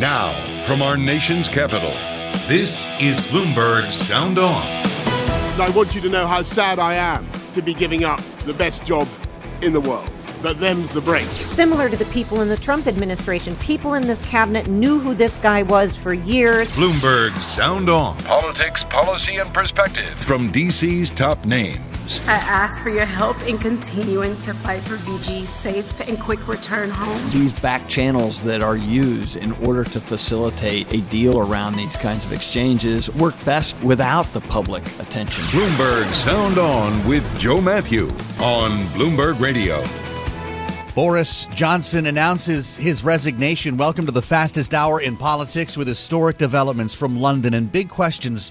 Now, from our nation's capital, this is Bloomberg Sound On. I want you to know how sad I am to be giving up the best job in the world. But them's the break. Similar to the people in the Trump administration, people in this cabinet knew who this guy was for years. Bloomberg Sound On. Politics, policy, and perspective from DC's top names. I ask for your help in continuing to fight for BG's safe and quick return home. These back channels that are used in order to facilitate a deal around these kinds of exchanges work best without the public attention. Bloomberg Sound On with Joe Mathieu on Bloomberg Radio. Boris Johnson announces his resignation. Welcome to the fastest hour in politics with historic developments from London and big questions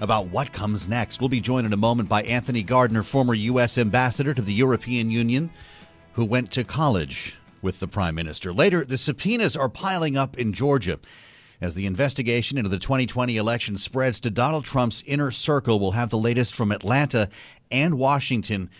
about what comes next. We'll be joined in a moment by Anthony Gardner, former U.S. ambassador to the European Union, who went to college with the prime minister. Later, the subpoenas are piling up in Georgia. As the investigation into the 2020 election spreads to Donald Trump's inner circle, we'll have the latest from Atlanta and Washington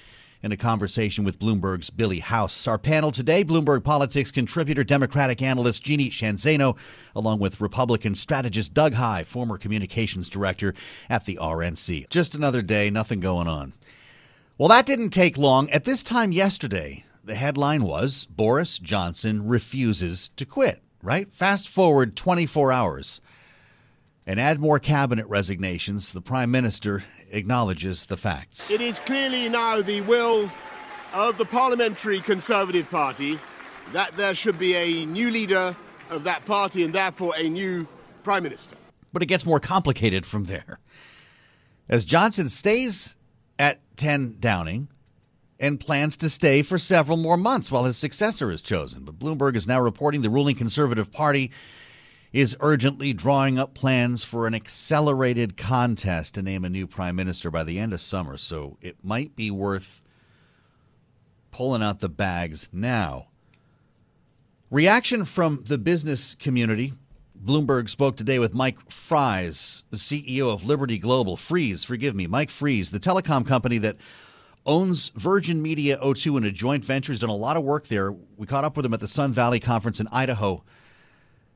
in a conversation with Bloomberg's Billy House. Our panel today Bloomberg Politics contributor, Democratic analyst Jeannie Sheehan Zaino, along with Republican strategist Doug Heye, former communications director at the RNC. Just another day, nothing going on. Well, that didn't take long. At this time yesterday, the headline was Boris Johnson refuses to quit, right? Fast forward 24 hours and add more cabinet resignations. The prime minister acknowledges the facts. It is clearly now the will of the Parliamentary Conservative Party that there should be a new leader of that party and therefore a new prime minister. But it gets more complicated from there. As Johnson stays at 10 Downing and plans to stay for several more months while his successor is chosen. But Bloomberg is now reporting the ruling Conservative Party is urgently drawing up plans for an accelerated contest to name a new prime minister by the end of summer. So it might be worth pulling out the bags now. Reaction from the business community. Bloomberg spoke today with Mike Fries, the CEO of Liberty Global. Freeze, forgive me, Mike Fries, the telecom company that owns Virgin Media O2 in a joint venture. He's done a lot of work there. We caught up with him at the Sun Valley Conference in Idaho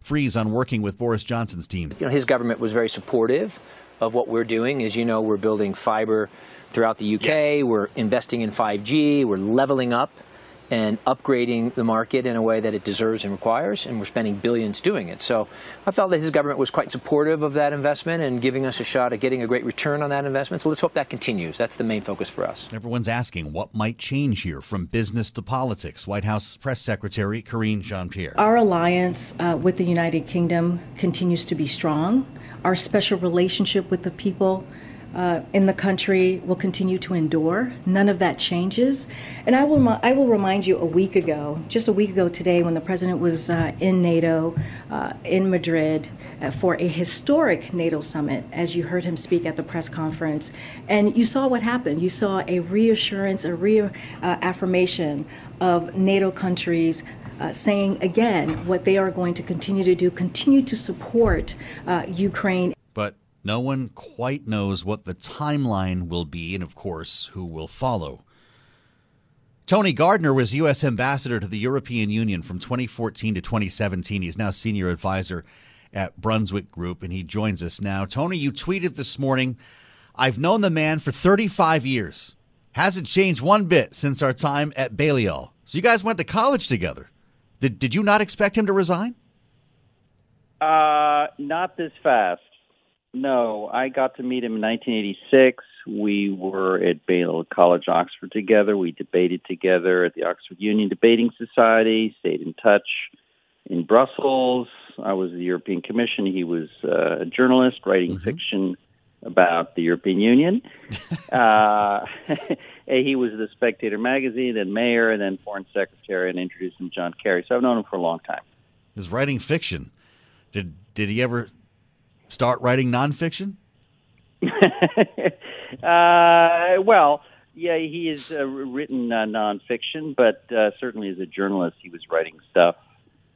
Fries on working with Boris Johnson's team. You know, his government was very supportive of what we're doing. As you know, we're building fiber throughout the UK. Yes. We're investing in 5G. We're leveling up and upgrading the market in a way that it deserves and requires, and we're spending billions doing it. So I felt that his government was quite supportive of that investment and giving us a shot at getting a great return on that investment. So let's hope that continues. That's the main focus for us. Everyone's asking what might change here from business to politics. White House Press Secretary Karine Jean Pierre. Our alliance uh, with the United Kingdom continues to be strong. Our special relationship with the people uh, in the country will continue to endure. None of that changes. And I will, I will remind you a week ago, just a week ago today, when the president was uh, in NATO, uh, in Madrid, uh, for a historic NATO summit, as you heard him speak at the press conference. And you saw what happened. You saw a reassurance, a reaffirmation of NATO countries uh, saying again what they are going to continue to do, continue to support uh, Ukraine. But no one quite knows what the timeline will be and, of course, who will follow. Tony Gardner was U.S. ambassador to the European Union from 2014 to 2017. He's now senior advisor at Brunswick Group, and he joins us now. Tony, you tweeted this morning I've known the man for 35 years. Hasn't changed one bit since our time at Balliol. So you guys went to college together. Did, did you not expect him to resign? Uh, not this fast. No, I got to meet him in 1986. We were at Balliol College, Oxford together. We debated together at the Oxford Union Debating Society, stayed in touch in Brussels. I was the European Commission. He was uh, a journalist writing mm-hmm. fiction about the European Union. uh, he was the Spectator magazine, then mayor, and then foreign secretary, and introduced him to John Kerry. So I've known him for a long time. is writing fiction. Did did he ever start writing nonfiction? uh, well, yeah, he has uh, written uh, nonfiction, but uh, certainly as a journalist, he was writing stuff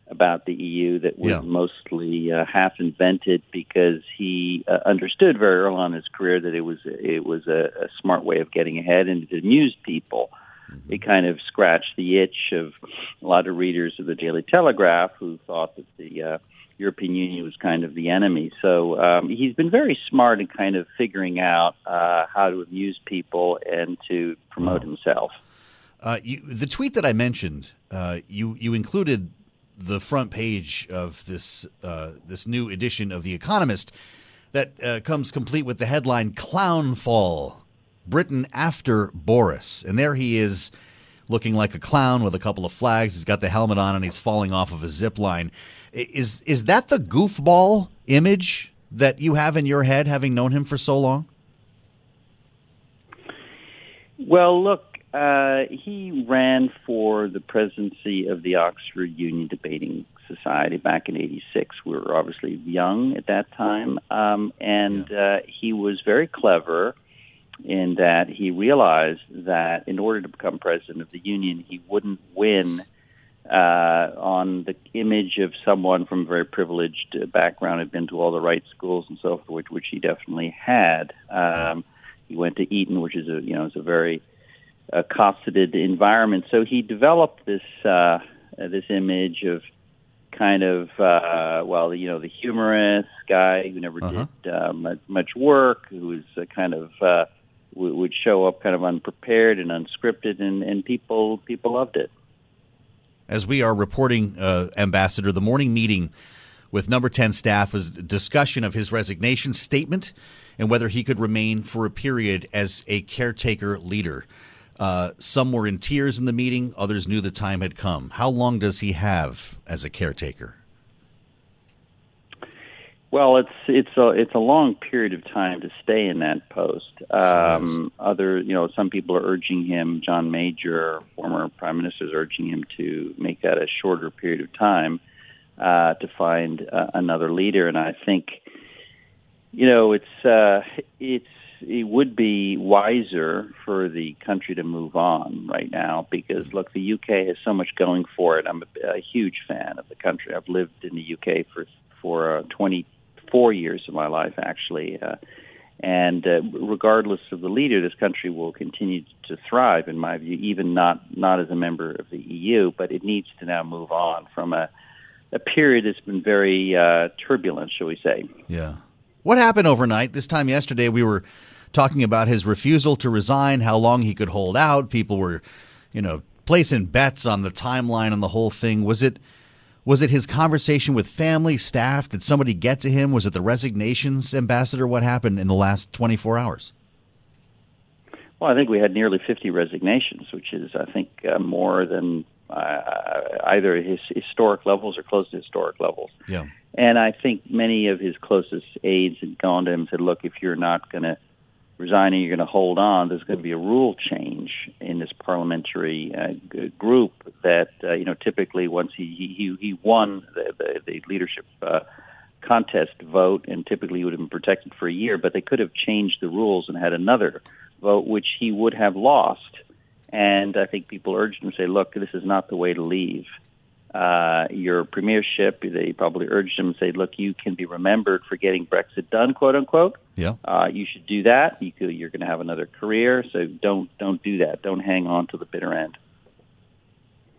about the EU that was Yeah. mostly uh, half invented because he uh, understood very early on in his career that it was it was a, a smart way of getting ahead and it amused people. It kind of scratched the itch of a lot of readers of the Daily Telegraph who thought that the uh, European Union was kind of the enemy. So um, he's been very smart in kind of figuring out uh, how to amuse people and to promote himself. Uh, you, the tweet that I mentioned, uh, you you included the front page of this uh, this new edition of The Economist that uh, comes complete with the headline "Clown Fall: Britain after Boris," and there he is. Looking like a clown with a couple of flags. He's got the helmet on and he's falling off of a zip line. Is is that the goofball image that you have in your head, having known him for so long? Well, look, uh, he ran for the presidency of the Oxford Union Debating Society back in '86. We were obviously young at that time, um, and uh, he was very clever in that he realized that in order to become president of the union, he wouldn't win uh, on the image of someone from a very privileged background, had been to all the right schools and so forth, which, which he definitely had. Um, he went to Eton, which is a you know is a very uh, cosseted environment. So he developed this uh, this image of kind of uh, well, you know, the humorous guy who never Uh-huh. did uh, much, much work, who was uh, kind of uh, would show up kind of unprepared and unscripted, and, and people people loved it. As we are reporting, uh, Ambassador, the morning meeting with number 10 staff was discussion of his resignation statement and whether he could remain for a period as a caretaker leader. Uh, some were in tears in the meeting, others knew the time had come. How long does he have as a caretaker? Well, it's it's a it's a long period of time to stay in that post. Um, other, you know, some people are urging him. John Major, former prime minister, is urging him to make that a shorter period of time uh, to find uh, another leader. And I think, you know, it's uh, it's it would be wiser for the country to move on right now because look, the UK has so much going for it. I'm a, a huge fan of the country. I've lived in the UK for for uh, 24 years of my life actually. Uh, and uh, regardless of the leader, this country will continue to thrive, in my view, even not not as a member of the EU. But it needs to now move on from a a period that's been very uh, turbulent, shall we say? Yeah. What happened overnight? This time yesterday, we were talking about his refusal to resign, how long he could hold out. People were, you know, placing bets on the timeline on the whole thing. Was it was it his conversation with family, staff? Did somebody get to him? Was it the resignations, Ambassador? What happened in the last 24 hours? Well, I think we had nearly 50 resignations, which is, I think, uh, more than uh, either his historic levels or close to historic levels. Yeah. And I think many of his closest aides had gone to him and said, look, if you're not going to resign and you're going to hold on, there's going to be a rule change in this parliamentary uh, group that, uh, you know, typically once he, he, he won the, the, the leadership uh, contest vote, and typically he would have been protected for a year, but they could have changed the rules and had another vote, which he would have lost. And I think people urged him to say, look, this is not the way to leave uh, your premiership. They probably urged him to say, look, you can be remembered for getting Brexit done, quote unquote. Yeah. Uh, you should do that. You could, you're going to have another career, so don't don't do that. Don't hang on to the bitter end.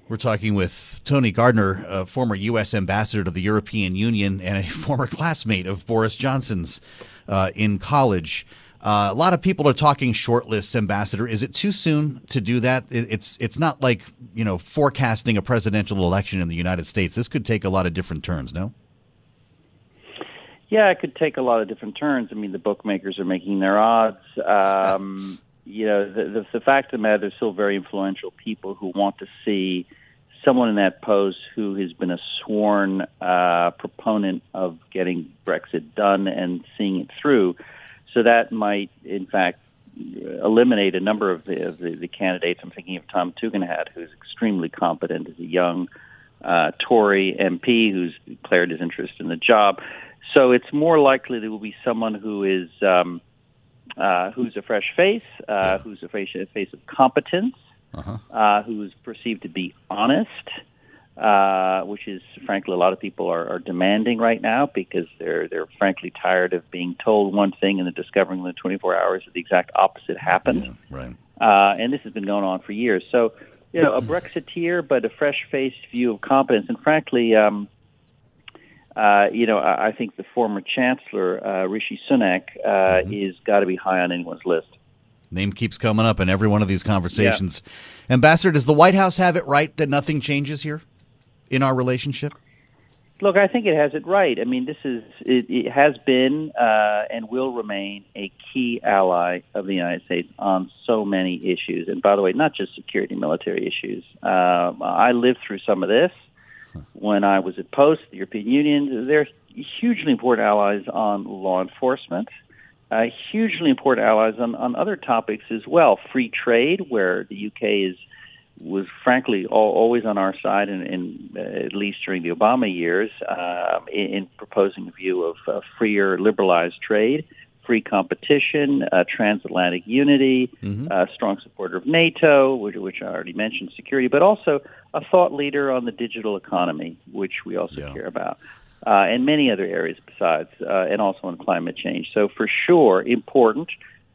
We're talking with Tony Gardner, a former U.S. ambassador to the European Union and a former classmate of Boris Johnson's uh, in college. Uh, a lot of people are talking shortlists, ambassador. Is it too soon to do that? It, it's it's not like you know forecasting a presidential election in the United States. This could take a lot of different turns. No. Yeah, it could take a lot of different turns. I mean, the bookmakers are making their odds. Um, you know, the, the, the fact of the matter, there's still very influential people who want to see someone in that post who has been a sworn uh, proponent of getting Brexit done and seeing it through. So that might, in fact, eliminate a number of the, of the, the candidates. I'm thinking of Tom Tugendhat, who's extremely competent as a young uh, Tory MP who's declared his interest in the job. So it's more likely there will be someone who is um, uh, who's a fresh face, uh, who's a face, a face of competence, Uh-huh. uh, who's perceived to be honest, uh, which is frankly a lot of people are, are demanding right now because they're they're frankly tired of being told one thing and then discovering within 24 hours that the exact opposite happened. Right. Uh, and this has been going on for years. So, you know, a Brexiteer, but a fresh-faced view of competence, and frankly, um, uh, you know, I, I think the former Chancellor uh, Rishi Sunak uh, is got to be high on anyone's list. Name keeps coming up in every one of these conversations. Ambassador, does the White House have it right that nothing changes here in our relationship? Look, I think it has it right. I mean, this is it, it has been uh, and will remain a key ally of the United States on so many issues. And by the way, not just security, military issues. Um I lived through some of this when I was at Post, the European Union. They're hugely important allies on law enforcement. Uh, hugely important allies on, on other topics as well. Free trade, where the UK is was frankly all, always on our side, and, and uh, at least during the Obama years, uh, in, in proposing a view of uh, freer, liberalized trade, free competition, uh, transatlantic unity, uh, strong supporter of NATO, which, which I already mentioned, security, but also a thought leader on the digital economy, which we also care about. Uh, and many other areas besides, uh, and also on climate change. So, for sure, important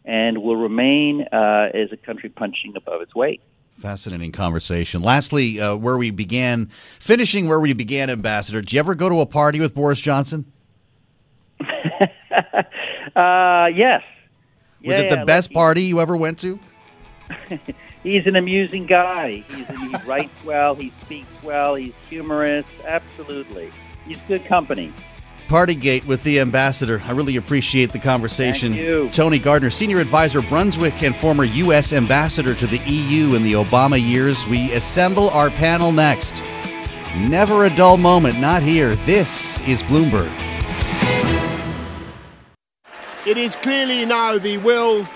and will remain uh, as a country punching above its weight. Fascinating conversation. Lastly, uh, where we began, finishing where we began, Ambassador, did you ever go to a party with Boris Johnson? Uh, yes. Was Yeah, it the yeah, best look, party you ever went to? He's an amusing guy. He's, he writes well. He speaks well. He's humorous. Absolutely, he's good company. Partygate with the ambassador. I really appreciate the conversation. Thank you. Tony Gardner, senior advisor, Brunswick, and former U.S. ambassador to the EU in the Obama years. We assemble our panel next. Never a dull moment, not here. This is Bloomberg. It is clearly now the will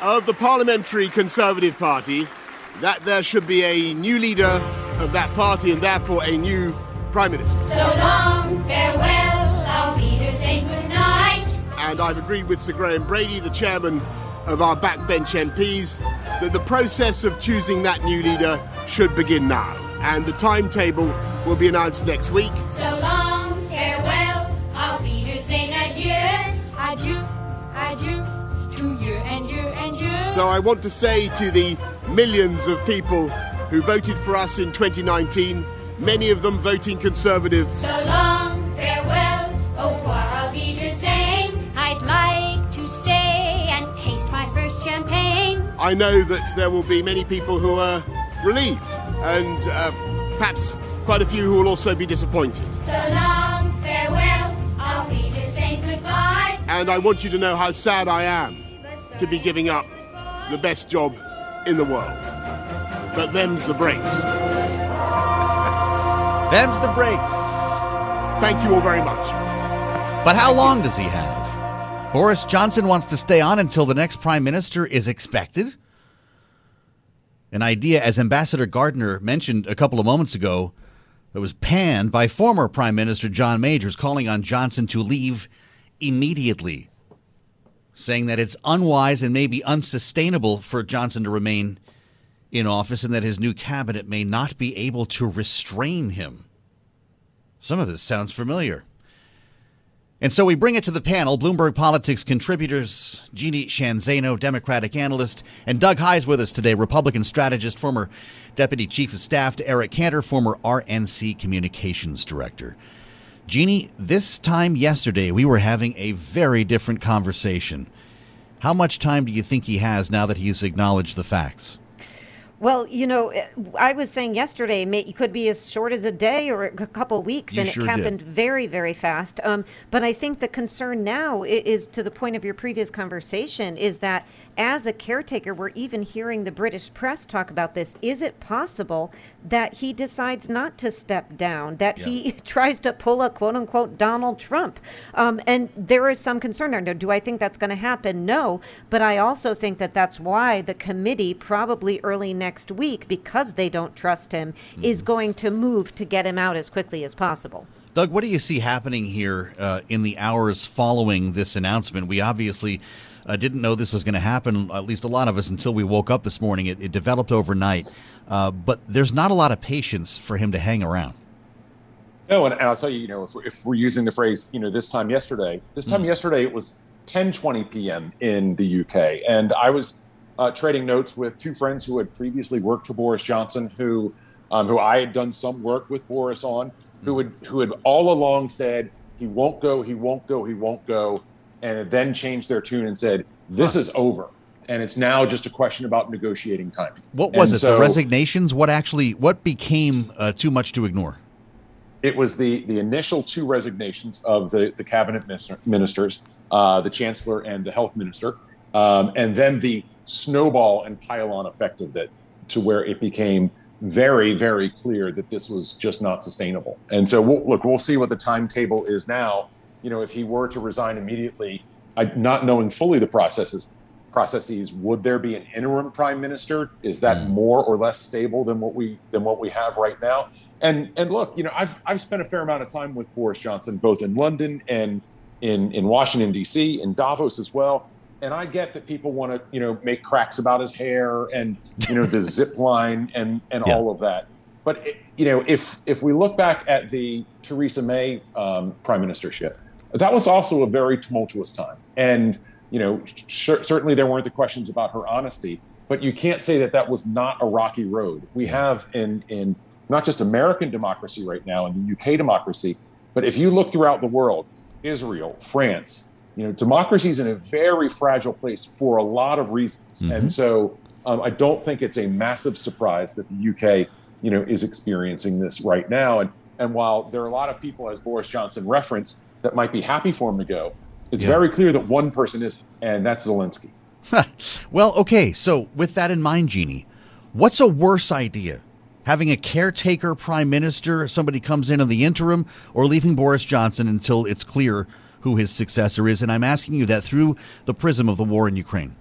of the Parliamentary Conservative Party that there should be a new leader of that party and therefore a new Prime Minister. So long, farewell, I'll be to say goodnight. And I've agreed with Sir Graham Brady, the chairman of our backbench MPs, that the process of choosing that new leader should begin now. And the timetable will be announced next week. So long, farewell, I'll be to say adieu. Adieu, adieu, to you and you and you. So I want to say to the millions of people who voted for us in 2019, many of them voting Conservative, So long, farewell, I know that there will be many people who are relieved and uh, perhaps quite a few who will also be disappointed. So long, farewell, I'll be to say goodbye. And I want you to know how sad I am to be giving up the best job in the world. But them's the breaks. Them's the breaks. Thank you all very much. But how long does he have? Boris Johnson wants to stay on until the next prime minister is expected. An idea, as Ambassador Gardner mentioned a couple of moments ago, that was panned by former Prime Minister John Majors, calling on Johnson to leave immediately, saying that it's unwise and maybe unsustainable for Johnson to remain in office and that his new cabinet may not be able to restrain him. Some of this sounds familiar. And so we bring it to the panel. Bloomberg Politics contributors Jeannie Sheehan Zaino, Democratic analyst, and Doug Heye's with us today, Republican strategist, former Deputy Chief of Staff to Eric Cantor, former RNC Communications Director. Jeannie, this time yesterday, we were having a very different conversation. How much time do you think he has now that he's acknowledged the facts? Well, you know, eh, I was saying yesterday, it could be as short as a day or a couple weeks, You and sure it did. happened very, very fast. Um, but I think the concern now i- is to the point of your previous conversation is that as a caretaker, we're even hearing the British press talk about this. Is it possible that he decides not to step down, that he tries to pull a quote unquote Donald Trump? Um, and there is some concern there. Now, do I think that's going to happen? No. But I also think that that's why the committee, probably early next next week, because they don't trust him, is going to move to get him out as quickly as possible. Doug, what do you see happening here uh, in the hours following this announcement? We obviously uh, didn't know this was going to happen, at least a lot of us, until we woke up this morning. It, it developed overnight. Uh, but there's not a lot of patience for him to hang around. No, and, and I'll tell you, you know, if, we're- if we're using the phrase, you know, this time yesterday, this time yesterday it was 10:20 p.m. in the UK, and I was uh, trading notes with two friends who had previously worked for Boris Johnson, who um, who I had done some work with Boris on, who had who had all along said he won't go, he won't go, he won't go, and then changed their tune and said this is over, and it's now just a question about negotiating timing. What was And it? so- the resignations? What actually? What became uh, too much to ignore? it was the the initial two resignations of the the cabinet minister, ministers, uh, the chancellor and the health minister, um, and then the snowball and pile-on effect of that, to where it became very very clear that this was just not sustainable. And so we'll, look, we'll see what the timetable is now. You know, if he were to resign immediately, I, not knowing fully the processes. Processes. Would there be an interim prime minister? Is that mm. more or less stable than what we than what we have right now? And and look, you know, I've I've spent a fair amount of time with Boris Johnson, both in London and in in Washington D.C. in Davos as well. And I get that people want to you know make cracks about his hair and you know the zip line and and Yeah. all of that. But it, you know, if if we look back at the Theresa May um, prime ministership, that was also a very tumultuous time. And you know, cer- certainly there weren't the questions about her honesty, but you can't say that that was not a rocky road. We have in in not just American democracy right now, and the UK democracy, but if you look throughout the world, Israel, France, you know, democracy is in a very fragile place for a lot of reasons, and so um, I don't think it's a massive surprise that the UK, you know, is experiencing this right now. And and while there are a lot of people, as Boris Johnson referenced, that might be happy for him to go, it's Yeah. very clear that one person isn't, and that's Zelensky. Well, okay. So, with that in mind, Jeannie, what's a worse idea? Having a caretaker prime minister, somebody comes in in the interim, or leaving Boris Johnson until it's clear who his successor is? And I'm asking you that through the prism of the war in Ukraine.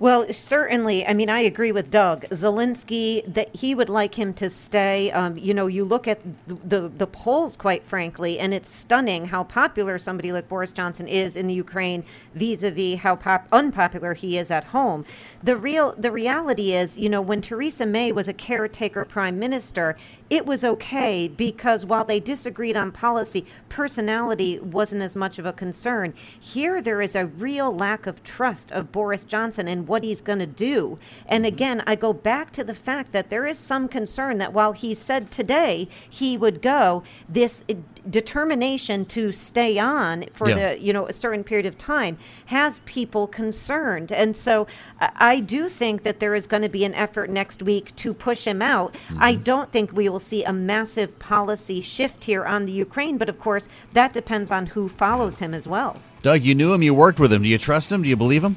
Well, certainly. I mean, I agree with Doug. Zelensky that he would like him to stay. Um, you know, you look at the, the the polls, quite frankly, and it's stunning how popular somebody like Boris Johnson is in the Ukraine, vis-a-vis how pop- unpopular he is at home. The real the reality is, you know, when Theresa May was a caretaker prime minister, it was okay because while they disagreed on policy, personality wasn't as much of a concern. Here, there is a real lack of trust of Boris Johnson and what he's going to do. And mm-hmm. again, I go back to the fact that there is some concern that while he said today he would go, this uh, determination to stay on for Yeah. the you know a certain period of time has people concerned. And so I I do think that there is going to be an effort next week to push him out. I mm-hmm. don't think we will see a massive policy shift here on the Ukraine, but of course that depends on who follows him as well. Doug, you knew him, you worked with him. Do you trust him? Do you believe him?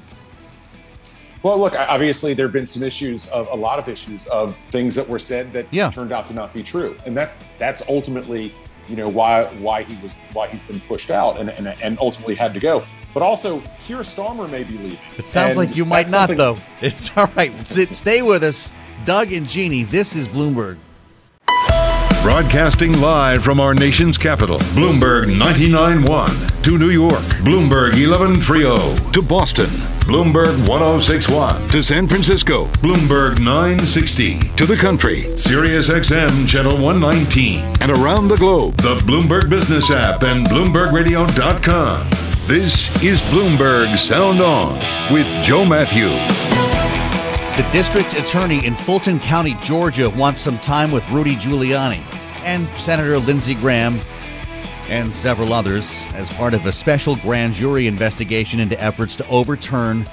Well, look, obviously there have been some issues of a lot of issues of things that were said that Yeah. turned out to not be true, and that's that's ultimately you know why why he was why he's been pushed out and and, and ultimately had to go. But also, Keir Starmer may be leaving. It sounds And like you might not, something- though. It's all right. Sit, stay with us. Doug and Jeannie, this is Bloomberg. Broadcasting live from our nation's capital, Bloomberg 99.1 to New York, Bloomberg 11.30 to Boston, Bloomberg 1061 to San Francisco, Bloomberg 960 to the country, Sirius XM channel 119, and around the globe, the Bloomberg Business app and BloombergRadio.com. This is Bloomberg Sound On with Joe Mathieu. The district attorney in Fulton County, Georgia, wants some time with Rudy Giuliani and Senator Lindsey Graham and several others as part of a special grand jury investigation into efforts to overturn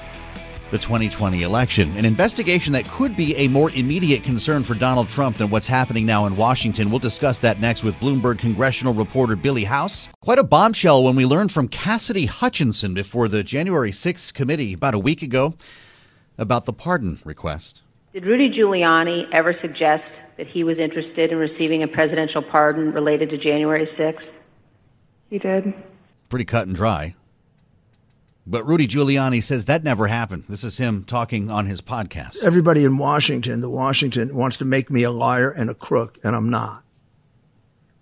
the 2020 election. An investigation that could be a more immediate concern for Donald Trump than what's happening now in Washington. We'll discuss that next with Bloomberg congressional reporter Billy House. Quite a bombshell when we learned from Cassidy Hutchinson before the January 6th committee about a week ago about the pardon request. Did Rudy Giuliani ever suggest that he was interested in receiving a presidential pardon related to January 6th? He did. Pretty cut and dry. But Rudy Giuliani says that never happened. This is him talking on his podcast. Everybody in Washington, the Washington wants to make me a liar and a crook, and I'm not.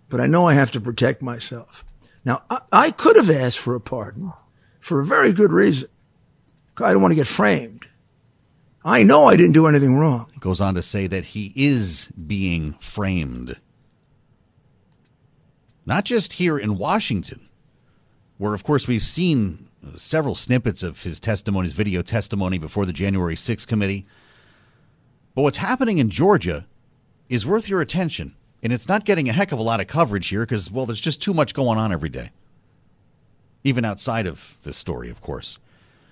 But I know I have to protect myself. Now, I, I could have asked for a pardon for a very good reason. I don't want to get framed. I know I didn't do anything wrong. He goes on to say that he is being framed. Not just here in Washington, where, of course, we've seen uh, several snippets of his testimony, his video testimony before the January 6th committee. But what's happening in Georgia is worth your attention. And it's not getting a heck of a lot of coverage here because, well, there's just too much going on every day. Even outside of this story, of course.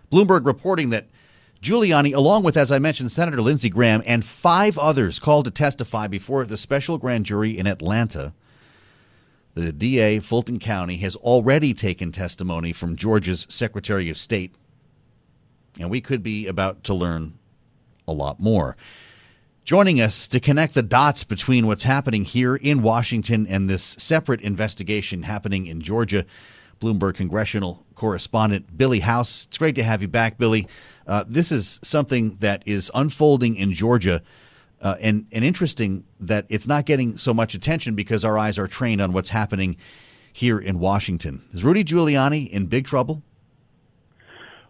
Bloomberg reporting that Giuliani, along with, as I mentioned, Senator Lindsey Graham and five others called to testify before the special grand jury in Atlanta, the DA, Fulton County, has already taken testimony from Georgia's Secretary of State. And we could be about to learn a lot more. Joining us to connect the dots between what's happening here in Washington and this separate investigation happening in Georgia, Bloomberg congressional correspondent Billy House. It's great to have you back, Billy. Uh, this is something that is unfolding in Georgia uh, and, and interesting that it's not getting so much attention because our eyes are trained on what's happening here in Washington. Is Rudy Giuliani in big trouble?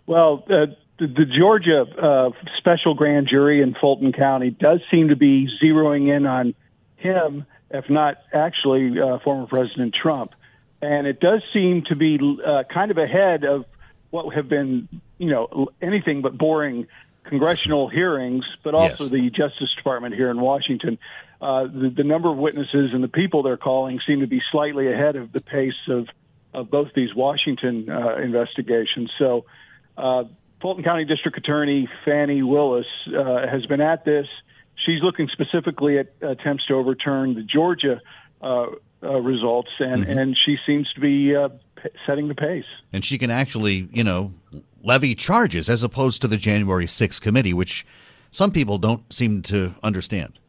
Well, uh, the, the, Georgia uh, special grand jury in Fulton County does seem to be zeroing in on him, if not actually uh, former President Trump. And it does seem to be uh, kind of ahead of what have been, you know, anything but boring congressional hearings, but also yes. the Justice Department here in Washington. Uh, the, the, number of witnesses and the people they're calling seem to be slightly ahead of the pace of, of both these Washington uh, investigations. So, uh, Fulton County District Attorney Fani Willis uh, has been at this. She's looking specifically at attempts to overturn the Georgia uh, uh, results, and, mm-hmm. and she seems to be setting the pace. And she can actually, you know, levy charges as opposed to the January 6th committee, which some people don't seem to understand.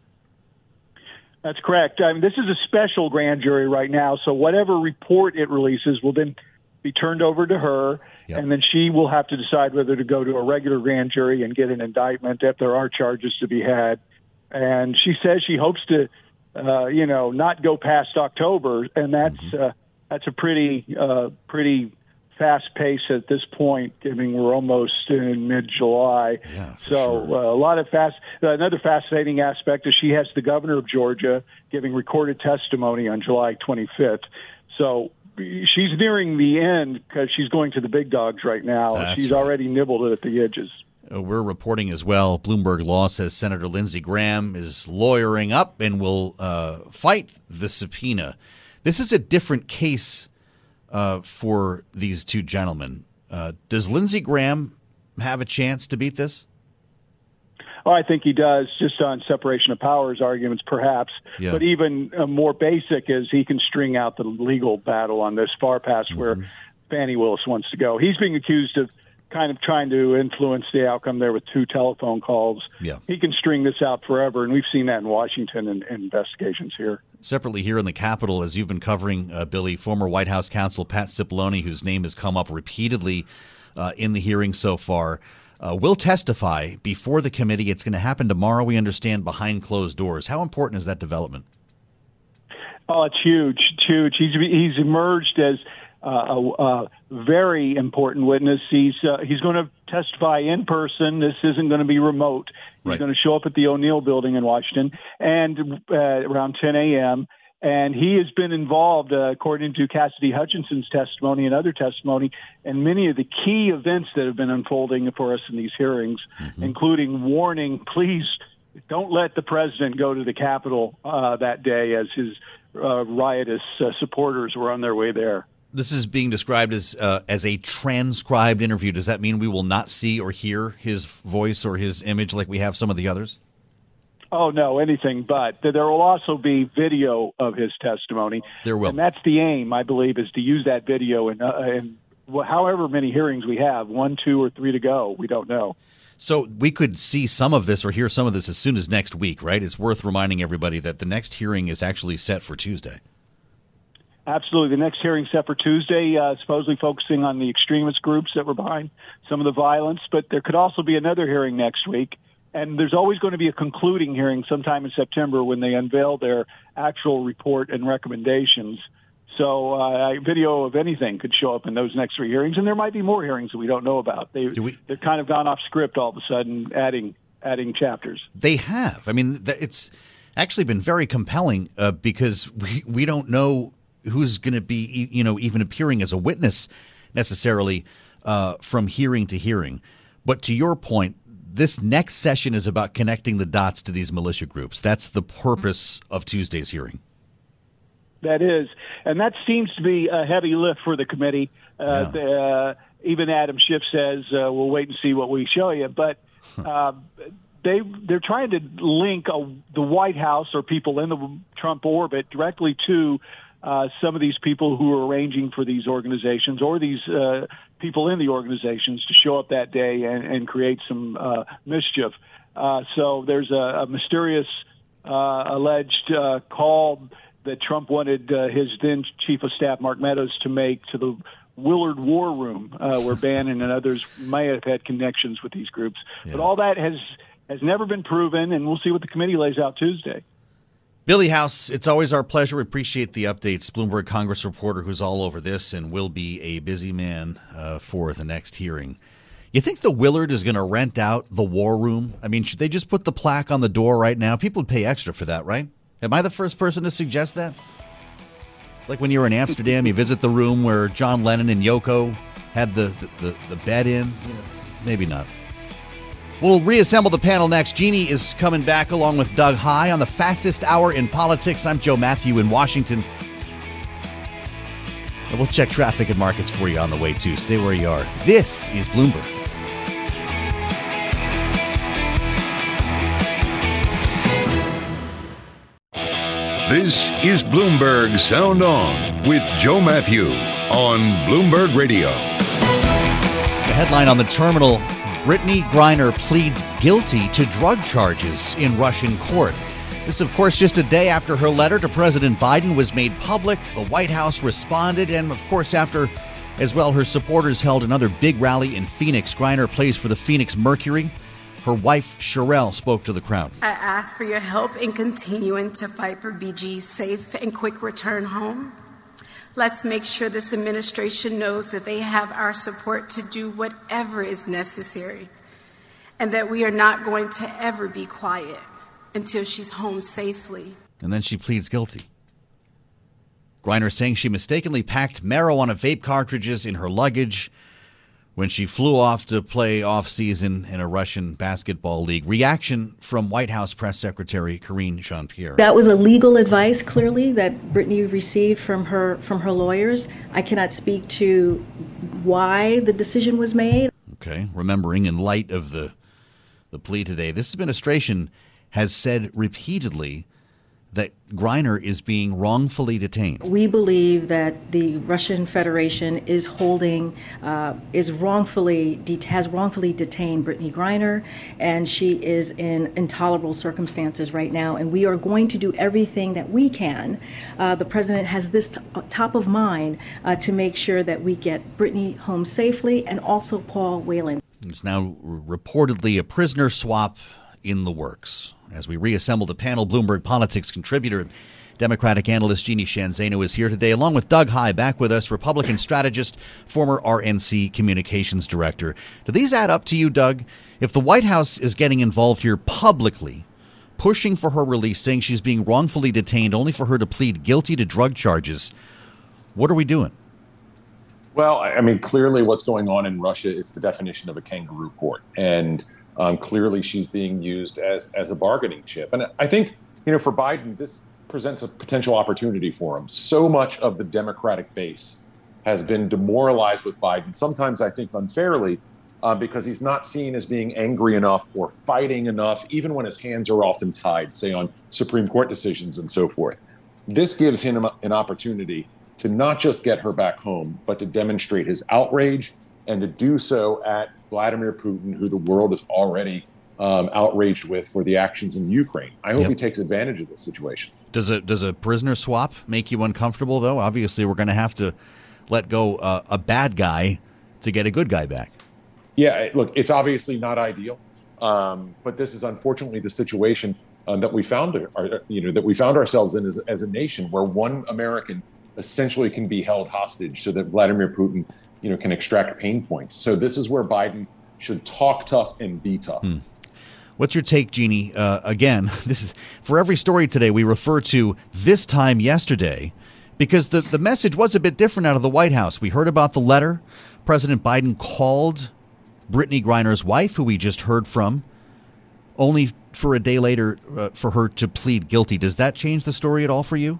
That's correct. I mean, this is a special grand jury right now, so whatever report it releases will then be turned over to her, yep. and then she will have to decide whether to go to a regular grand jury and get an indictment if there are charges to be had. And she says she hopes to, uh, you know, not go past October, and that's mm-hmm. uh, that's a pretty uh, pretty fast pace at this point, I mean, we're almost in mid July. Yeah, so sure. uh, a lot of fast. Uh, another fascinating aspect is she has the governor of Georgia giving recorded testimony on July 25th. So she's nearing the end because she's going to the big dogs right now. That's she's right. already nibbled it at the edges. Uh, we're reporting as well. Bloomberg Law says Senator Lindsey Graham is lawyering up and will uh, fight the subpoena. This is a different case uh, for these two gentlemen. Uh, does Lindsey Graham have a chance to beat this? Oh, I think he does, just on separation of powers arguments, perhaps. Yeah. But even uh, more basic is he can string out the legal battle on this far past mm-hmm. where Fani Willis wants to go. He's being accused of kind of trying to influence the outcome there with two telephone calls. Yeah. He can string this out forever, and we've seen that in Washington and, investigations here. Separately, here in the Capitol, as you've been covering, uh, Billy, former White House counsel Pat Cipollone, whose name has come up repeatedly uh, in the hearing so far, uh, will testify before the committee. It's going to happen tomorrow, we understand, behind closed doors. How important is that development? Oh, it's huge. It's huge. He's, he's emerged as uh, a, a, very important witness. He's uh, he's going to testify in person. This isn't going to be remote. He's right. going to show up at the O'Neill Building in Washington and uh, around 10 a.m. And he has been involved, uh, according to Cassidy Hutchinson's testimony and other testimony, in many of the key events that have been unfolding for us in these hearings, mm-hmm. including warning, please don't let the president go to the Capitol uh, that day as his uh, riotous uh, supporters were on their way there this is being described as uh, as a transcribed interview. Does that mean we will not see or hear his voice or his image like we have some of the others? Oh no, anything but. There will also be video of his testimony. There will, and that's the aim, I believe, is to use that video in, uh, in however many hearings we have, one, two, or three to go. We don't know. So we could see some of this or hear some of this as soon as next week, right? It's worth reminding everybody that the next hearing is actually set for Tuesday. Absolutely. The next hearing set for Tuesday, uh, supposedly focusing on the extremist groups that were behind some of the violence, but there could also be another hearing next week. And there's always going to be a concluding hearing sometime in September when they unveil their actual report and recommendations. So uh, a video of anything could show up in those next three hearings, and there might be more hearings that we don't know about. They we, they've kind of gone off script all of a sudden, adding adding chapters. They have. I mean, it's actually been very compelling uh, because we we don't know who's going to be you know even appearing as a witness necessarily uh, from hearing to hearing. But to your point, this next session is about connecting the dots to these militia groups. That's the purpose of Tuesday's hearing. That is, and that seems to be a heavy lift for the committee. Uh, yeah. the, uh, even Adam Schiff says, uh, "We'll wait and see what we show you." But uh, they they're trying to link a, the White House or people in the Trump orbit directly to uh, some of these people who are arranging for these organizations or these uh, people in the organizations to show up that day and, and create some uh, mischief. Uh, so there's a, a mysterious uh, alleged uh, call that Trump wanted uh, his then chief of staff Mark Meadows to make to the Willard War Room, uh, where Bannon and others may have had connections with these groups. Yeah. But all that has has never been proven, and we'll see what the committee lays out Tuesday. Billy House, it's always our pleasure. We appreciate the updates. Bloomberg Congress reporter who's all over this and will be a busy man uh, for the next hearing. You think the Willard is going to rent out the war room? I mean, should they just put the plaque on the door right now? People would pay extra for that, right? Am I the first person to suggest that? It's like when you're in Amsterdam, you visit the room where John Lennon and Yoko had the, the, the, the bed in. Maybe not. We'll reassemble the panel next. Jeannie is coming back along with Doug Heye on the fastest hour in politics. I'm Joe Mathieu in Washington. And we'll check traffic and markets for you on the way, too. Stay where you are. This is Bloomberg. This is Bloomberg Sound On with Joe Mathieu on Bloomberg Radio. The headline on the terminal Brittney Griner pleads guilty to drug charges in Russian court. This, of course, just a day after her letter to President Biden was made public. The White House responded, and of course, after as well, her supporters held another big rally in Phoenix. Griner plays for the Phoenix Mercury. Her wife, Cherelle, spoke to the crowd. I ask for your help in continuing to fight for BG's safe and quick return home. Let's make sure this administration knows that they have our support to do whatever is necessary and that we are not going to ever be quiet until she's home safely. And then she pleads guilty. Griner saying she mistakenly packed marijuana vape cartridges in her luggage when she flew off to play off season in a Russian basketball league. Reaction from White House Press Secretary Karine Jean Pierre. That was a legal advice, clearly, that Brittney received from her from her lawyers. I cannot speak to why the decision was made. Okay, remembering in light of the the plea today, this administration has said repeatedly that Griner is being wrongfully detained. We believe that the Russian Federation is holding, uh, is wrongfully, det- has wrongfully detained Brittney Griner, and she is in intolerable circumstances right now. And we are going to do everything that we can. Uh, the president has this t- top of mind uh, to make sure that we get Brittney home safely, and also Paul Whelan. It's now reportedly a prisoner swap in the works. As we reassemble the panel, Bloomberg Politics contributor, Democratic analyst Jeannie Sheehan Zaino is here today, along with Doug Heye, back with us, Republican strategist, former RNC communications director. Do these add up to you, Doug? If the White House is getting involved here publicly, pushing for her release, saying she's being wrongfully detained only for her to plead guilty to drug charges, what are we doing? Well, I mean, clearly what's going on in Russia is the definition of a kangaroo court. And um, clearly, she's being used as as a bargaining chip, and I think you know for Biden, this presents a potential opportunity for him. So much of the Democratic base has been demoralized with Biden. Sometimes I think unfairly, uh, because he's not seen as being angry enough or fighting enough, even when his hands are often tied, say on Supreme Court decisions and so forth. This gives him an opportunity to not just get her back home, but to demonstrate his outrage and to do so at Vladimir Putin, who the world is already um, outraged with for the actions in Ukraine. I hope Yep. he takes advantage of this situation. Does a does a prisoner swap make you uncomfortable though? Obviously, we're going to have to let go uh, a bad guy to get a good guy back. Yeah, look, it's obviously not ideal, um, but this is unfortunately the situation uh, that we found, our, you know, that we found ourselves in as, as a nation, where one American essentially can be held hostage, so that Vladimir Putin, you know, can extract pain points. So this is where Biden should talk tough and be tough. What's your take, Jeannie? Uh, again, this is for every story today. We refer to this time yesterday because the the message was a bit different out of the White House. We heard about the letter President Biden called Brittney Griner's wife, who we just heard from, only for a day later uh, for her to plead guilty. Does that change the story at all for you?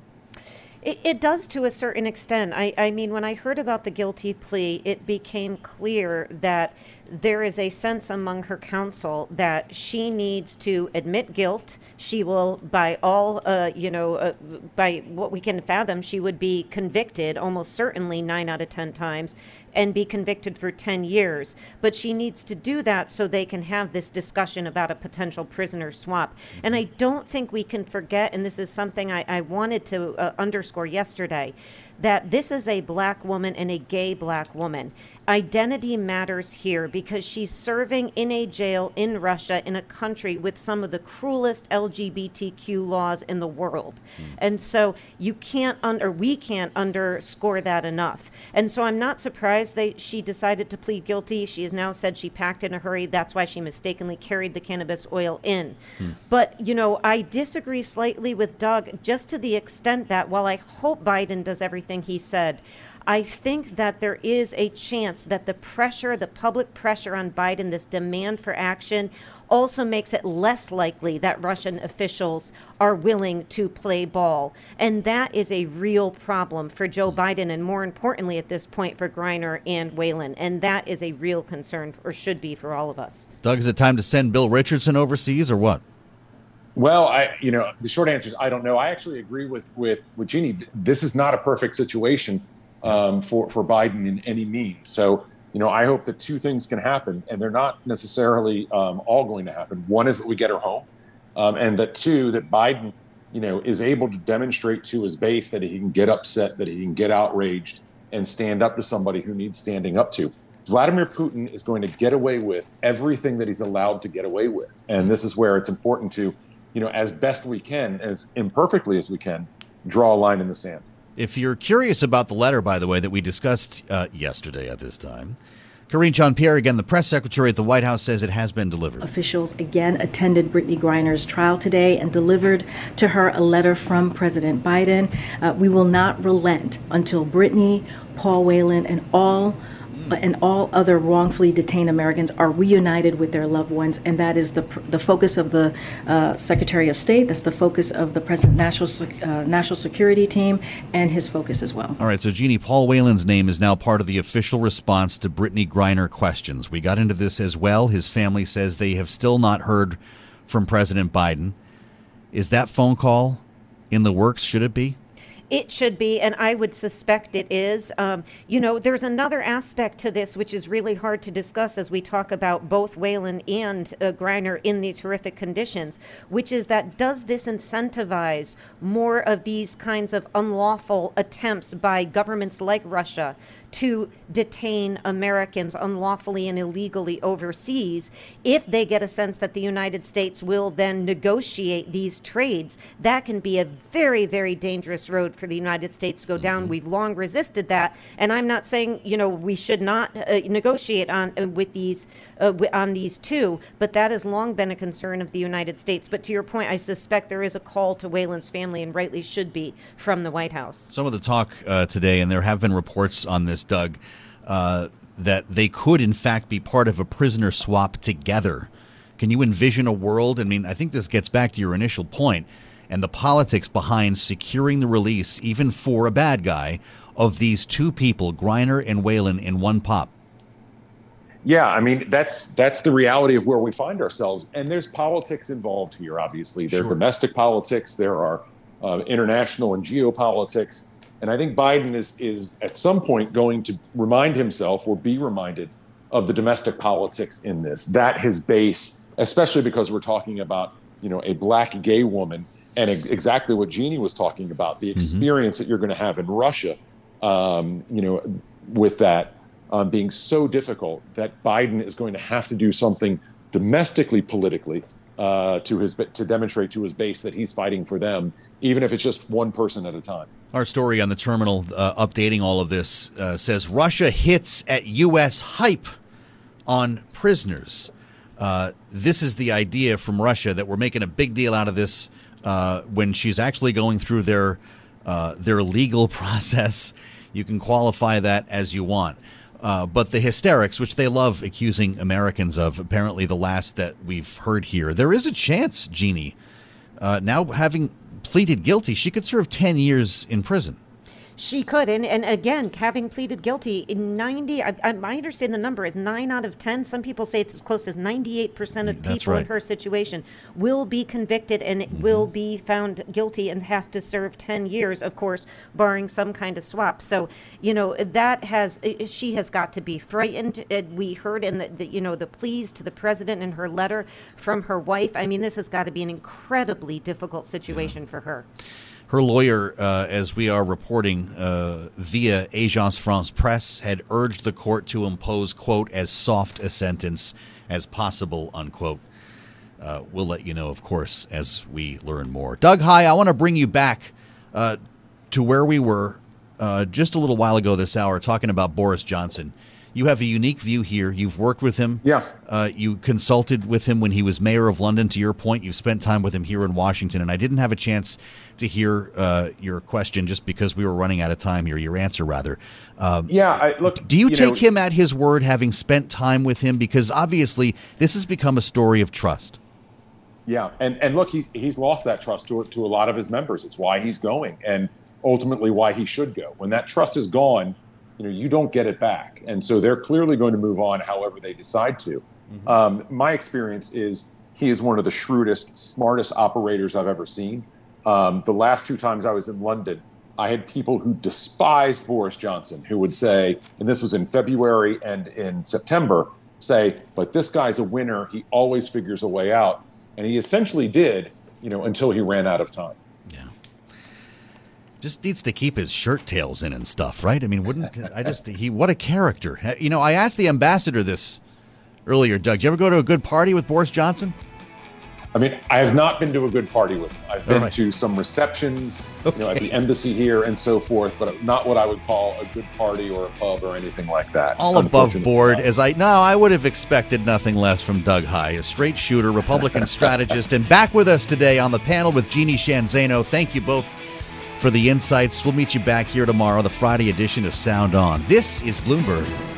It, it does to a certain extent. I, I mean, when I heard about the guilty plea, it became clear that there is a sense among her counsel that she needs to admit guilt. She will, by all, uh, you know, uh, by what we can fathom, she would be convicted almost certainly nine out of 10 times and be convicted for 10 years. But she needs to do that so they can have this discussion about a potential prisoner swap. And I don't think we can forget, and this is something I, I wanted to uh, underscore yesterday, that this is a black woman and a gay black woman. Identity matters here because she's serving in a jail in Russia in a country with some of the cruelest LGBTQ laws in the world. Hmm. And so you can't under we can't underscore that enough. And so I'm not surprised that she decided to plead guilty. She has now said she packed in a hurry. That's why she mistakenly carried the cannabis oil in. Hmm. But, you know, I disagree slightly with Doug just to the extent that while I hope Biden does everything he said, I think that there is a chance that the pressure, the public pressure on Biden, this demand for action, also makes it less likely that Russian officials are willing to play ball. And that is a real problem for Joe Biden, and more importantly at this point for Griner and Whelan. And that is a real concern, or should be for all of us. Doug, is it time to send Bill Richardson overseas or what? Well, I, you know, the short answer is I don't know. I actually agree with with with Jeannie. This is not a perfect situation um, for for Biden in any means. So, you know, I hope that two things can happen, and they're not necessarily um, all going to happen. One is that we get her home, um, and that two that Biden, you know, is able to demonstrate to his base that he can get upset, that he can get outraged, and stand up to somebody who needs standing up to. Vladimir Putin is going to get away with everything that he's allowed to get away with, and this is where it's important to you know, as best we can, as imperfectly as we can, draw a line in the sand. If you're curious about the letter, by the way, that we discussed uh, yesterday at this time, Karine Jean Pierre, again, the press secretary at the White House, says it has been delivered. Officials again attended Brittney Griner's trial today and delivered to her a letter from President Biden. Uh, we will not relent until Brittney, Paul Whelan, and all and all other wrongfully detained Americans are reunited with their loved ones, and that is the the focus of the uh, Secretary of State. That's the focus of the President National uh, National Security Team, and his focus as well. All right, so Jeannie, Paul Whelan's name is now part of the official response to Brittney Griner questions. We got into this as well. His family says they have still not heard from President Biden. Is that phone call in the works? Should it be? It should be, and I would suspect it is. Um, you know, there's another aspect to this which is really hard to discuss as we talk about both Whelan and uh, Griner in these horrific conditions, which is that does this incentivize more of these kinds of unlawful attempts by governments like Russia to detain Americans unlawfully and illegally overseas if they get a sense that the United States will then negotiate these trades. That can be a very, very dangerous road for the United States to go down. We've long resisted that, and I'm not saying you know we should not uh, negotiate on uh, with these uh, wi- on these two, but that has long been a concern of the United States. But to your point, I suspect there is a call to Whelan's family, and rightly should be from the White House. Some of the talk uh, today, and there have been reports on this, Doug, uh, that they could in fact be part of a prisoner swap together. Can you envision a world? I mean, I think this gets back to your initial point and the politics behind securing the release, even for a bad guy, of these two people, Griner and Whelan, in one pop. Yeah, I mean that's that's the reality of where we find ourselves, and there's politics involved here. Obviously, there are Sure. domestic politics, there are uh, international and geopolitics, and I think Biden is is at some point going to remind himself or be reminded of the domestic politics in this. That his base, especially because we're talking about you know a black gay woman and exactly what Jeannie was talking about, the experience that you're going to have in Russia, um, you know, with that um, being so difficult that Biden is going to have to do something domestically, politically, uh, to his to demonstrate to his base that he's fighting for them, even if it's just one person at a time. Our story on the terminal, uh, updating all of this, uh, says Russia hits at U.S. hype on prisoners. Uh, this is the idea from Russia that we're making a big deal out of this uh, when she's actually going through their their legal process. You can qualify that as you want. Uh, but the hysterics, which they love accusing Americans of, apparently the last that we've heard here, there is a chance, Jeannie, uh, now having pleaded guilty, she could serve 10 years in prison. She could, and, and again, having pleaded guilty in 90, I, I, I understand the number is 9 out of 10. Some people say it's as close as 98% of That's people in her situation will be convicted and Mm-hmm. will be found guilty and have to serve 10 years, of course, barring some kind of swap. So, you know, that has, she has got to be frightened. We heard in the, the, you know, the pleas to the president in her letter from her wife. I mean, this has got to be an incredibly difficult situation for her. Her lawyer, uh, as we are reporting uh, via Agence France Presse, had urged the court to impose, quote, as soft a sentence as possible, unquote. Uh, we'll let you know, of course, as we learn more. Doug Heye, I want to bring you back uh, to where we were uh, just a little while ago this hour talking about Boris Johnson. You have a unique view here. You've worked with him. Yeah. Uh, you consulted with him when he was mayor of London. To your point, you've spent time with him here in Washington, and I didn't have a chance to hear uh, your question just because we were running out of time here. Your answer, rather. Um, Yeah, I, look. do you, you take know- him at his word, having spent time with him? Because obviously, this has become a story of trust. Yeah, and and look, he's he's lost that trust to to a lot of his members. It's why he's going, and ultimately why he should go. When that trust is gone, you know, you don't get it back, and so they're clearly going to move on, however they decide to. Um, my experience is he is one of the shrewdest, smartest operators I've ever seen. Um, the last two times I was in London, I had people who despised Boris Johnson who would say, and this was in February and in September, say, but this guy's a winner. He always figures a way out. And he essentially did, you know, until he ran out of time. Just needs to keep his shirt tails in and stuff, right? I mean, wouldn't I just he? What a character! You know, I asked the ambassador this earlier. Doug, did you ever go to a good party with Boris Johnson? I mean, I have not been to a good party with him. I've been right. to some receptions, you know, at the embassy here and so forth, but not what I would call a good party or a pub or anything like that. All above board, as I no, I would have expected nothing less from Doug Heye, a straight shooter, Republican strategist, and back with us today on the panel with Jeannie Sheehan Zaino. Thank you both for the insights. We'll meet you back here tomorrow, the Friday edition of Sound On. This is Bloomberg.